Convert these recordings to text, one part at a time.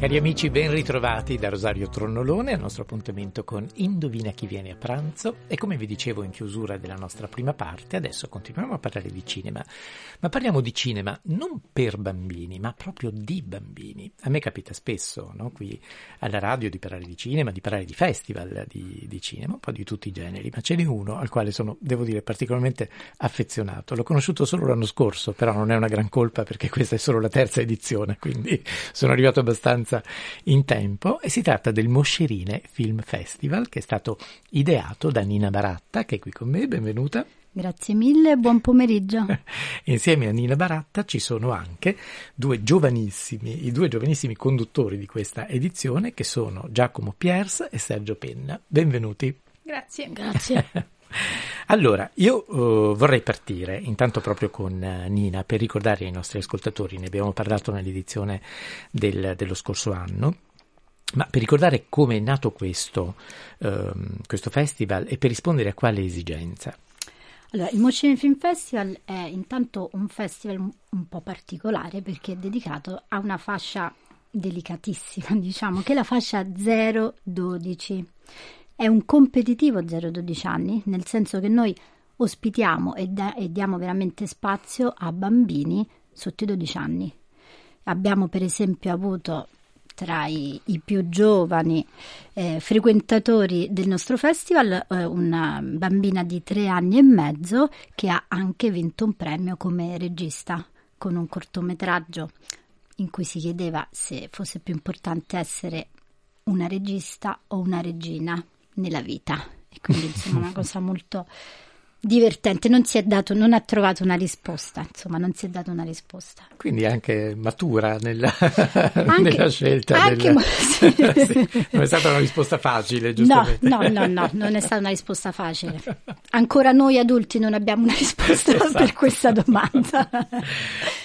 Cari amici, ben ritrovati da Rosario Tronnolone al nostro appuntamento con Indovina chi viene a pranzo e come vi dicevo in chiusura della nostra prima parte, adesso continuiamo a parlare di cinema, ma parliamo di cinema non per bambini, ma proprio di bambini. A me capita spesso, no, qui alla radio, di parlare di cinema, di parlare di festival di, di cinema, un po' di tutti i generi, ma ce n'è uno al quale sono, devo dire, particolarmente affezionato. L'ho conosciuto solo l'anno scorso, però non è una gran colpa perché questa è solo la terza edizione, quindi sono arrivato abbastanza abbastanza in tempo e si tratta del Moscerine Film Festival che è stato ideato da Nina Baratta che è qui con me, benvenuta. Grazie mille, buon pomeriggio. Insieme a Nina Baratta ci sono anche due giovanissimi, i due giovanissimi conduttori di questa edizione che sono Giacomo Piers e Sergio Penna. Benvenuti. Grazie. Grazie. Allora, io uh, vorrei partire intanto proprio con uh, Nina per ricordare ai nostri ascoltatori, ne abbiamo parlato nell'edizione del, dello scorso anno, ma per ricordare come è nato questo, uh, questo festival e per rispondere a quale esigenza. Allora, il Mocine Film Festival è intanto un festival un, po' particolare perché è dedicato a una fascia delicatissima, diciamo, che è la fascia 0-12 è un competitivo 0-12 anni, nel senso che noi ospitiamo e, da- e diamo veramente spazio a bambini sotto i 12 anni. Abbiamo per esempio avuto tra i, i più giovani eh, frequentatori del nostro festival eh, una bambina di tre anni e mezzo che ha anche vinto un premio come regista con un cortometraggio in cui si chiedeva se fosse più importante essere una regista o una regina nella vita. E quindi insomma una cosa molto divertente, non si è dato, non ha trovato una risposta, insomma non si è dato una risposta. Quindi anche matura nella, anche, nella scelta. Anche, del... sì, non è stata una risposta facile, giustamente. No, no, no, no, non è stata una risposta facile. Ancora noi adulti non abbiamo una risposta esatto. per questa domanda.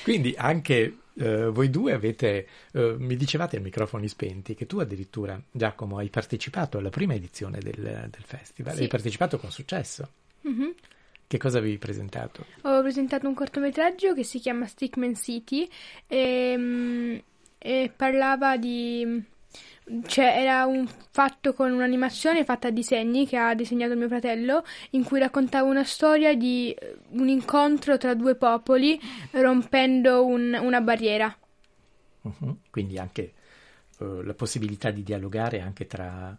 Quindi anche Uh, voi due avete, uh, mi dicevate a microfoni spenti che tu addirittura, Giacomo, hai partecipato alla prima edizione del, del festival, sì. hai partecipato con successo. Mm-hmm. Che cosa avevi presentato? Ho presentato un cortometraggio che si chiama Stickman City e, mm, e parlava di cioè, era un fatto con un'animazione fatta a disegni che ha disegnato mio fratello, in cui raccontava una storia di eh, un incontro tra due popoli rompendo un, una barriera. Uh-huh. Quindi anche uh, la possibilità di dialogare anche tra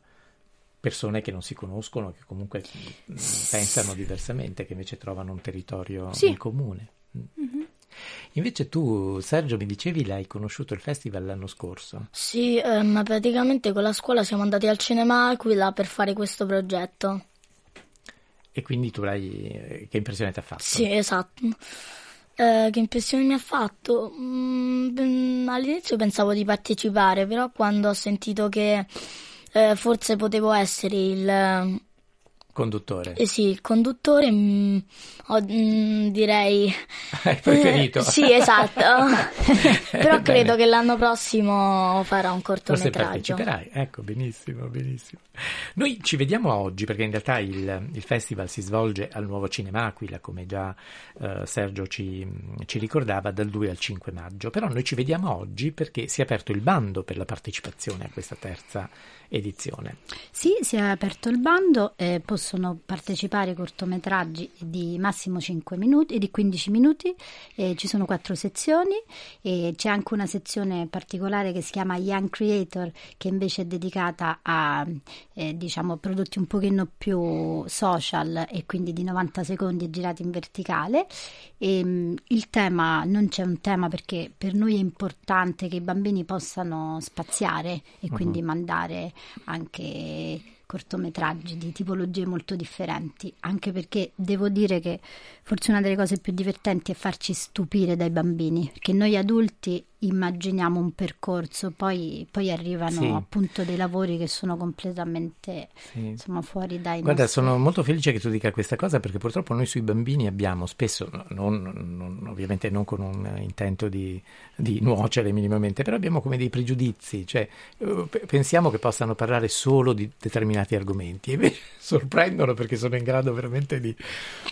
persone che non si conoscono, che comunque mm, pensano diversamente, che invece trovano un territorio sì. in comune. Mm-hmm. Invece tu, Sergio, mi dicevi l'hai conosciuto il festival l'anno scorso? Sì, eh, ma praticamente con la scuola siamo andati al cinema Aquila per fare questo progetto. E quindi tu l'hai... che impressione ti ha fatto? Sì, esatto. Eh, che impressione mi ha fatto? Mm, all'inizio pensavo di partecipare, però quando ho sentito che eh, forse potevo essere il Conduttore. Eh sì, il conduttore mh, mm, ho, mh, mm, direi... Hai preferito? Eh, sì, esatto. Però credo che l'anno prossimo farò un cortometraggio. Forse parteciperai, ecco, benissimo, benissimo. Noi ci vediamo oggi perché in realtà il, il festival si svolge al Nuovo Cinema Aquila, come già eh, Sergio ci, ci ricordava, dal 2 al 5 maggio. Però noi ci vediamo oggi perché si è aperto il bando per la partecipazione a questa terza edizione. Sì, si è aperto il bando, eh, possono partecipare cortometraggi di massimo 5 minuti, di 15 minuti, eh, ci sono quattro sezioni e c'è anche una sezione particolare che si chiama Young Creator che invece è dedicata a eh, diciamo, prodotti un pochino più social e quindi di 90 secondi girati in verticale. E, ehm, il tema, non c'è un tema perché per noi è importante che i bambini possano spaziare e quindi uh-huh. mandare anche cortometraggi di tipologie molto differenti, anche perché devo dire che forse una delle cose più divertenti è farci stupire dai bambini, perché noi adulti immaginiamo un percorso, poi, poi arrivano sì. appunto dei lavori che sono completamente sì. insomma, fuori dai Guarda, nostri... sono molto felice che tu dica questa cosa perché purtroppo noi sui bambini abbiamo spesso, non, non, ovviamente non con un intento di, di, nuocere minimamente, però abbiamo come dei pregiudizi, cioè uh, pensiamo che possano parlare solo di determinati argomenti e invece sorprendono perché sono in grado veramente di,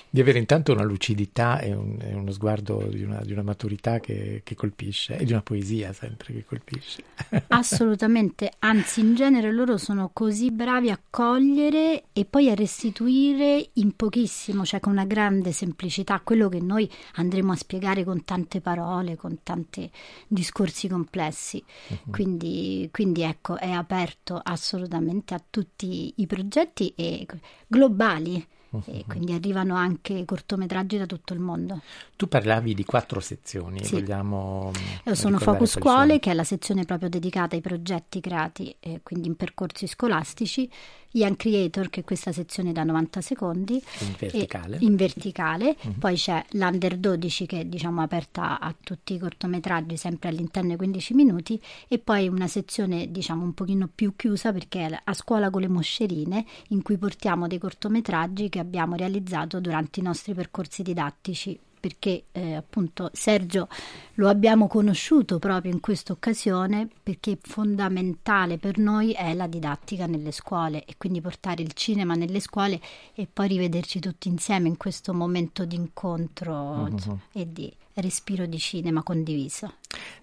di avere intanto una lucidità e, un, e uno sguardo di una, di una maturità che, che colpisce la poesia sempre che colpisce. Assolutamente, anzi in genere loro sono così bravi a cogliere e poi a restituire in pochissimo, cioè con una grande semplicità, quello che noi andremo a spiegare con tante parole, con tanti discorsi complessi. Uh-huh. Quindi, quindi ecco, è aperto assolutamente a tutti i progetti e globali e quindi arrivano anche cortometraggi da tutto il mondo. Tu parlavi di quattro sezioni, sì. vogliamo Io sono Focus Scuole, che è la sezione proprio dedicata ai progetti creati, eh, quindi in percorsi scolastici, Young Creator, che è questa sezione da 90 secondi. In verticale. In verticale. Uh-huh. Poi c'è l'Under 12 che è diciamo aperta a tutti i cortometraggi, sempre all'interno dei 15 minuti. E poi una sezione diciamo un pochino più chiusa perché è a scuola con le moscerine, in cui portiamo dei cortometraggi che abbiamo realizzato durante i nostri percorsi didattici perché eh, appunto Sergio lo abbiamo conosciuto proprio in questa occasione perché fondamentale per noi è la didattica nelle scuole e quindi portare il cinema nelle scuole e poi rivederci tutti insieme in questo momento di incontro uh-huh. e di respiro di cinema condiviso.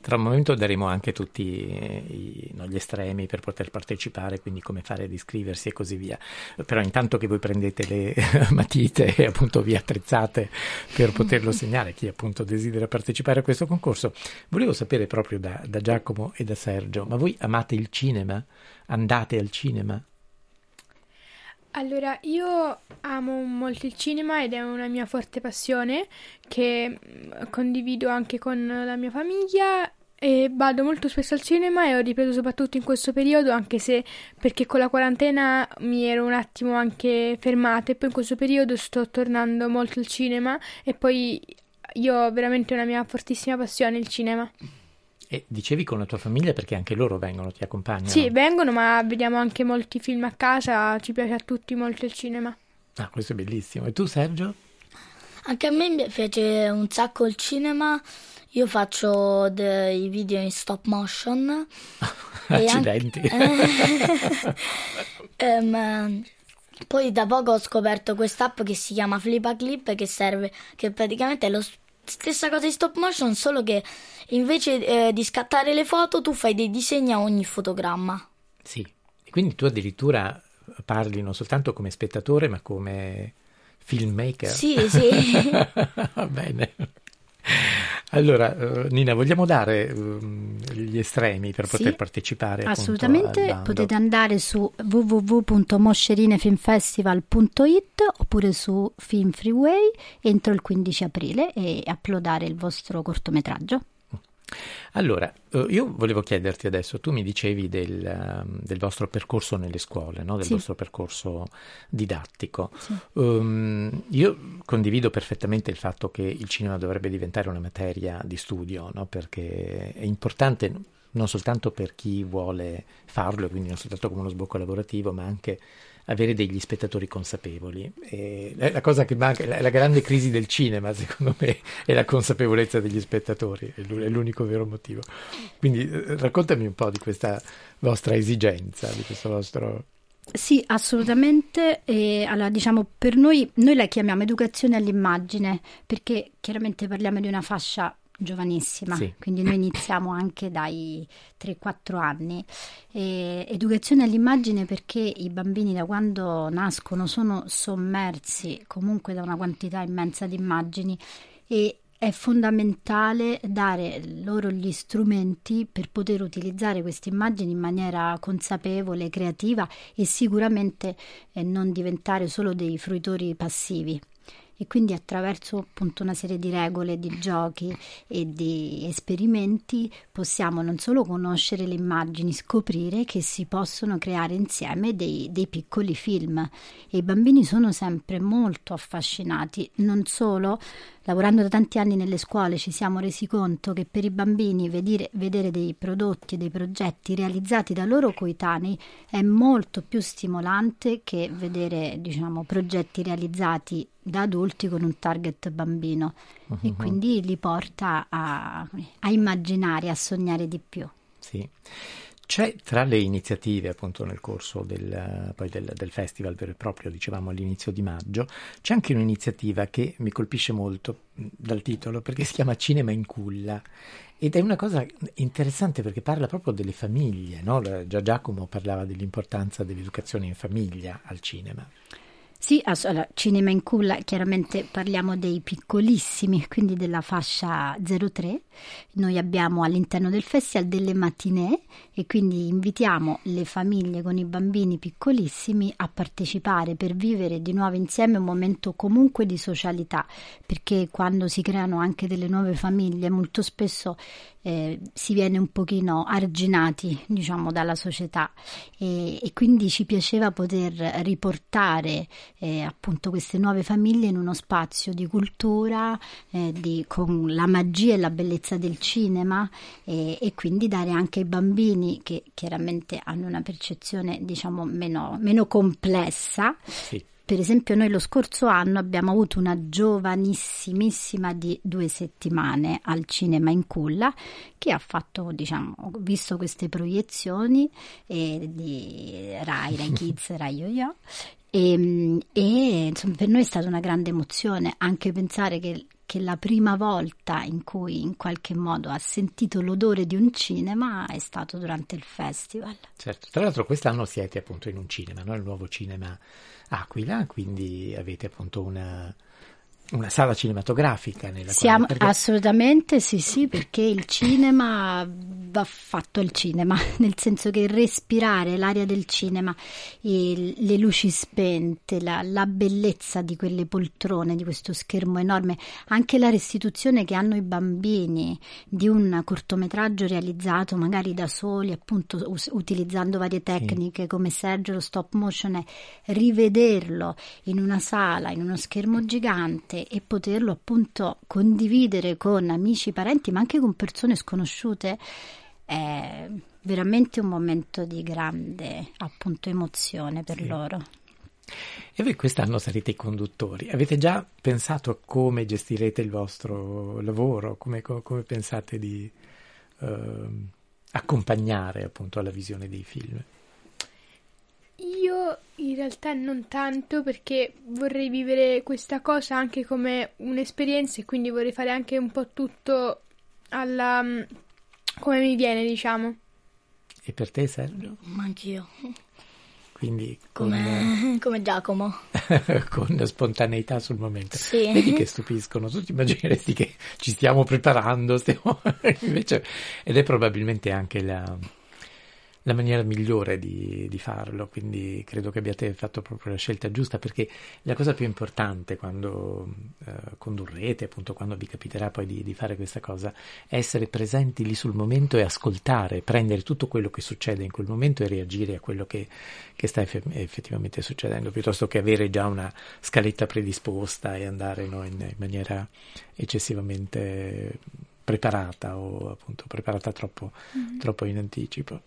Tra un momento daremo anche tutti i, no, gli estremi per poter partecipare, quindi come fare ad iscriversi e così via. Però intanto che voi prendete le matite e appunto vi attrezzate per poterlo segnare, chi appunto desidera partecipare a questo concorso, volevo sapere proprio da, da Giacomo e da Sergio, ma voi amate il cinema? Andate al cinema? Allora, io amo molto il cinema ed è una mia forte passione che mm, condivido anche con la mia famiglia e vado molto spesso al cinema e ho ripreso soprattutto in questo periodo, anche se perché con la quarantena mi ero un attimo anche fermata e poi in questo periodo sto tornando molto al cinema e poi io ho veramente una mia fortissima passione il cinema. E dicevi con la tua famiglia perché anche loro vengono, ti accompagnano? Sì, vengono, ma vediamo anche molti film a casa, ci piace a tutti molto il cinema. Ah, questo è bellissimo. E tu, Sergio? Anche a me piace un sacco il cinema. Io faccio dei video in stop motion. Accidenti. Anche... um, poi da poco ho scoperto quest'app che si chiama Flip Clip che serve, che praticamente è lo stessa cosa di stop motion, solo che invece eh, di scattare le foto tu fai dei disegni a ogni fotogramma. Sì, quindi tu addirittura parli non soltanto come spettatore ma come filmmaker. Sì, sì. Va bene. Allora, uh, Nina, vogliamo dare uh, gli estremi per poter sì, partecipare? Assolutamente, potete andare su www.moscerinefilmfestival.it oppure su Film Freeway entro il 15 aprile e uploadare il vostro cortometraggio. Allora, eh, io volevo chiederti adesso, tu mi dicevi del, ehm, del vostro percorso nelle scuole, no? del sì. vostro percorso didattico. Sì. Um, io condivido perfettamente il fatto che il cinema dovrebbe diventare una materia di studio, no? perché è importante non soltanto per chi vuole farlo, quindi non soltanto come uno sbocco lavorativo, ma anche avere degli spettatori consapevoli. E la cosa che manca, la, la grande crisi del cinema, secondo me, è la consapevolezza degli spettatori, è l'unico vero motivo. Quindi eh, raccontami un po' di questa vostra esigenza, di questo vostro... Sì, assolutamente. E, allora, diciamo, per noi, noi la chiamiamo educazione all'immagine, perché chiaramente parliamo di una fascia giovanissima, sì. quindi noi iniziamo anche dai 3-4 anni. E educazione all'immagine perché i bambini da quando nascono sono sommersi comunque da una quantità immensa di immagini e è fondamentale dare loro gli strumenti per poter utilizzare queste immagini in maniera consapevole, creativa e sicuramente eh, non diventare solo dei fruitori passivi e quindi attraverso appunto una serie di regole, di giochi e di esperimenti possiamo non solo conoscere le immagini, scoprire che si possono creare insieme dei, dei piccoli film. E i bambini sono sempre molto affascinati, non solo lavorando da tanti anni nelle scuole ci siamo resi conto che per i bambini vedere, vedere dei prodotti, dei progetti realizzati da loro coetanei è molto più stimolante che vedere diciamo, progetti realizzati da adulti con un target bambino uh-huh. e quindi li porta a, a immaginare, a sognare di più. Sì. C'è tra le iniziative appunto nel corso del, del, del, festival vero e proprio, dicevamo all'inizio di maggio, c'è anche un'iniziativa che mi colpisce molto dal titolo perché si chiama Cinema in Culla ed è una cosa interessante perché parla proprio delle famiglie, no? già Giacomo parlava dell'importanza dell'educazione in famiglia al cinema. Sì, allora, cinema in culla, chiaramente parliamo dei piccolissimi, quindi della fascia 03. Noi abbiamo all'interno del festival delle mattinee e quindi invitiamo le famiglie con i bambini piccolissimi a partecipare per vivere di nuovo insieme un momento comunque di socialità, perché quando si creano anche delle nuove famiglie molto spesso eh, si viene un pochino arginati diciamo dalla società e, e quindi ci piaceva poter riportare eh, appunto queste nuove famiglie in uno spazio di cultura eh, di, con la magia e la bellezza del cinema e quindi dare anche ai bambini che chiaramente hanno una percezione diciamo meno, meno complessa. Sì. Per esempio, noi lo scorso anno abbiamo avuto una giovanissimissima di due settimane al cinema in culla che ha fatto, diciamo, visto queste proiezioni eh, di Rai, Rai Kids, Rai Yo-Yo e, e insomma, per noi è stata una grande emozione anche pensare che che la prima volta in cui in qualche modo ha sentito l'odore di un cinema è stato durante il festival. Certo, tra l'altro quest'anno siete appunto in un cinema, no? il nuovo cinema Aquila, quindi avete appunto una, una sala cinematografica nella Siamo, quale, perché... Assolutamente sì, sì, perché il cinema va fatto il cinema, nel senso che respirare l'aria del cinema, il, le luci spente, la, la, bellezza di quelle poltrone, di questo schermo enorme, anche la restituzione che hanno i bambini di un cortometraggio realizzato magari da soli, appunto us- utilizzando varie tecniche sì. come Sergio lo stop motion, è rivederlo in una sala, in uno schermo gigante e poterlo appunto condividere con amici, parenti, ma anche con persone sconosciute è veramente un momento di grande appunto emozione per sì. loro. E voi quest'anno sarete i conduttori. Avete già pensato a come gestirete il vostro lavoro? Come, come pensate di eh, accompagnare appunto alla visione dei film? In realtà non tanto perché vorrei vivere questa cosa anche come un'esperienza e quindi vorrei fare anche un po' tutto alla come mi viene, diciamo. E per te Sergio? Ma anch'io. Quindi con, come, come Giacomo. con spontaneità sul momento. Sì. Vedi che stupiscono, tu ti immagineresti che ci stiamo preparando, stiamo... Invece, ed è probabilmente anche la, la maniera migliore di, di, farlo, quindi credo che abbiate fatto proprio la scelta giusta perché la cosa più importante quando eh, condurrete, appunto quando vi capiterà poi di, di, fare questa cosa, è essere presenti lì sul momento e ascoltare, prendere tutto quello che succede in quel momento e reagire a quello che, che sta eff- effettivamente succedendo, piuttosto che avere già una scaletta predisposta e andare no, in, in maniera eccessivamente preparata o appunto preparata troppo, mm-hmm. troppo in anticipo.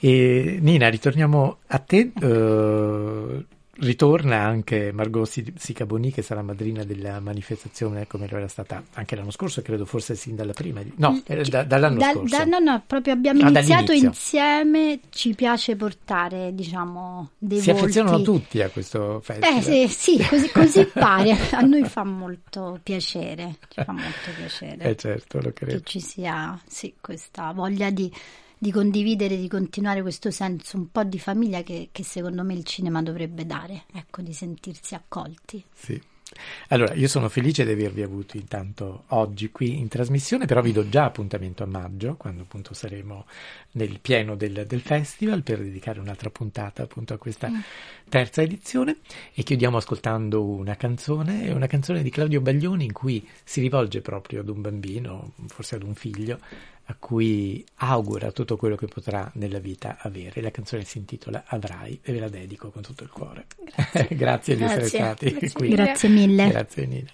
E Nina, ritorniamo a te. Uh, ritorna anche Margot Sicaboni che sarà madrina della manifestazione come lo era stata anche l'anno scorso credo forse sin dalla prima no mm, da, dall'anno da, scorso da, no no proprio abbiamo ah, iniziato dall'inizio. insieme ci piace portare diciamo dei si volti. affezionano tutti a questo festival eh, sì, sì così, così pare a noi fa molto piacere ci fa molto piacere eh certo lo credo che ci sia sì, questa voglia di di condividere, di continuare questo senso un po' di famiglia che, che secondo me il cinema dovrebbe dare, ecco, di sentirsi accolti. Sì. Allora, io sono felice di avervi avuto intanto oggi qui in trasmissione, però vi do già appuntamento a maggio, quando appunto saremo nel pieno del, del festival per dedicare un'altra puntata appunto a questa mm. terza edizione e chiudiamo ascoltando una canzone, una canzone di Claudio Baglioni in cui si rivolge proprio ad un bambino, forse ad un figlio, a cui augura tutto quello che potrà nella vita avere. La canzone si intitola Avrai e ve la dedico con tutto il cuore. Grazie, Grazie di essere stati Grazie. qui. Grazie mille. Grazie Nina.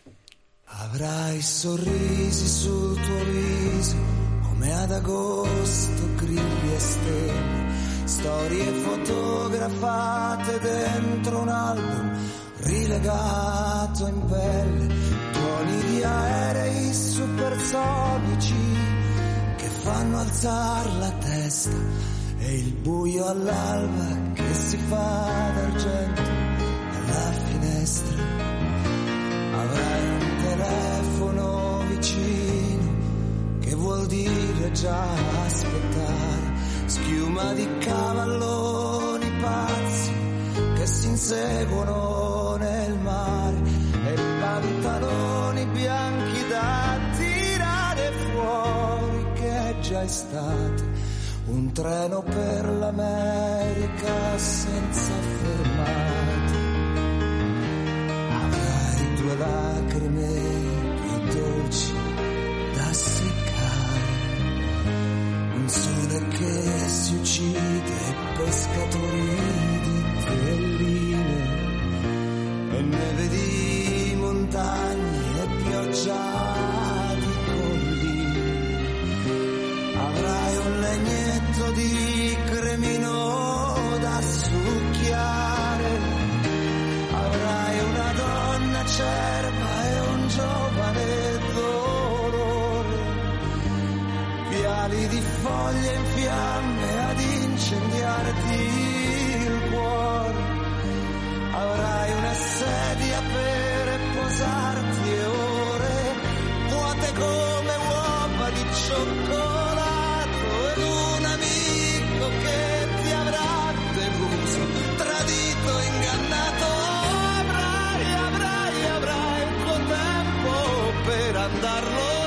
Avrai sorrisi sul tuo viso come ad agosto grilli e stelle, storie fotografate dentro un album rilegato in pelle, tuoni di aerei supersonici fanno alzare la testa e il buio all'alba che si fa d'argento alla finestra. Avrai un telefono vicino che vuol dire già aspettare, schiuma di cavalloni pazzi che si inseguono già estate un treno per l'America senza fermate. Avrai due lacrime più dolci da seccare, un sole che si uccide, pescatori di telline e neve di montagne per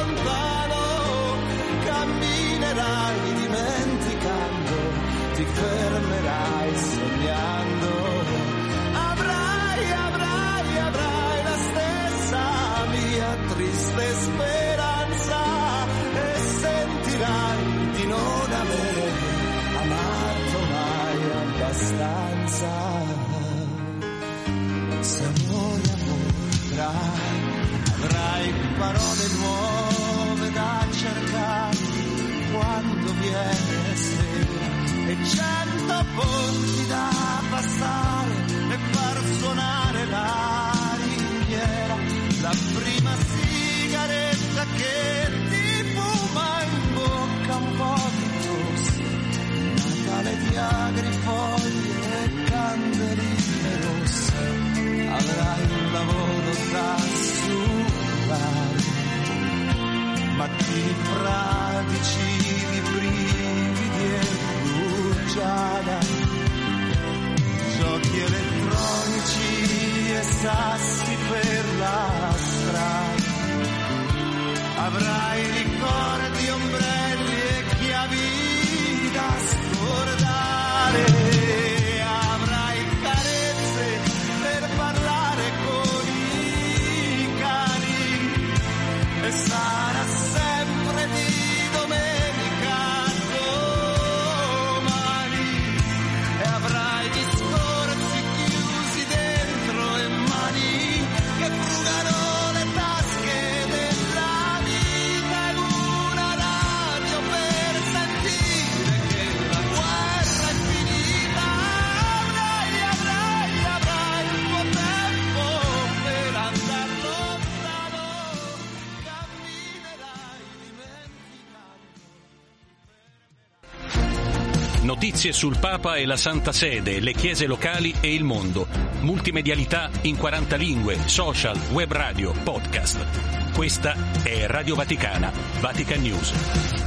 ponti da passare e far suonare la ringhiera, la prima sigaretta che ti fuma in bocca un po' di tosse, Natale di agrifoglie e candeline rosse, avrai un lavoro da superare fradici di brividi e rugiada, giochi elettronici e sassi per la strada. Avrai Notizie sul Papa e la Santa Sede, le chiese locali e il mondo. Multimedialità in 40 lingue, social, web radio, podcast. Questa è Radio Vaticana, Vatican News.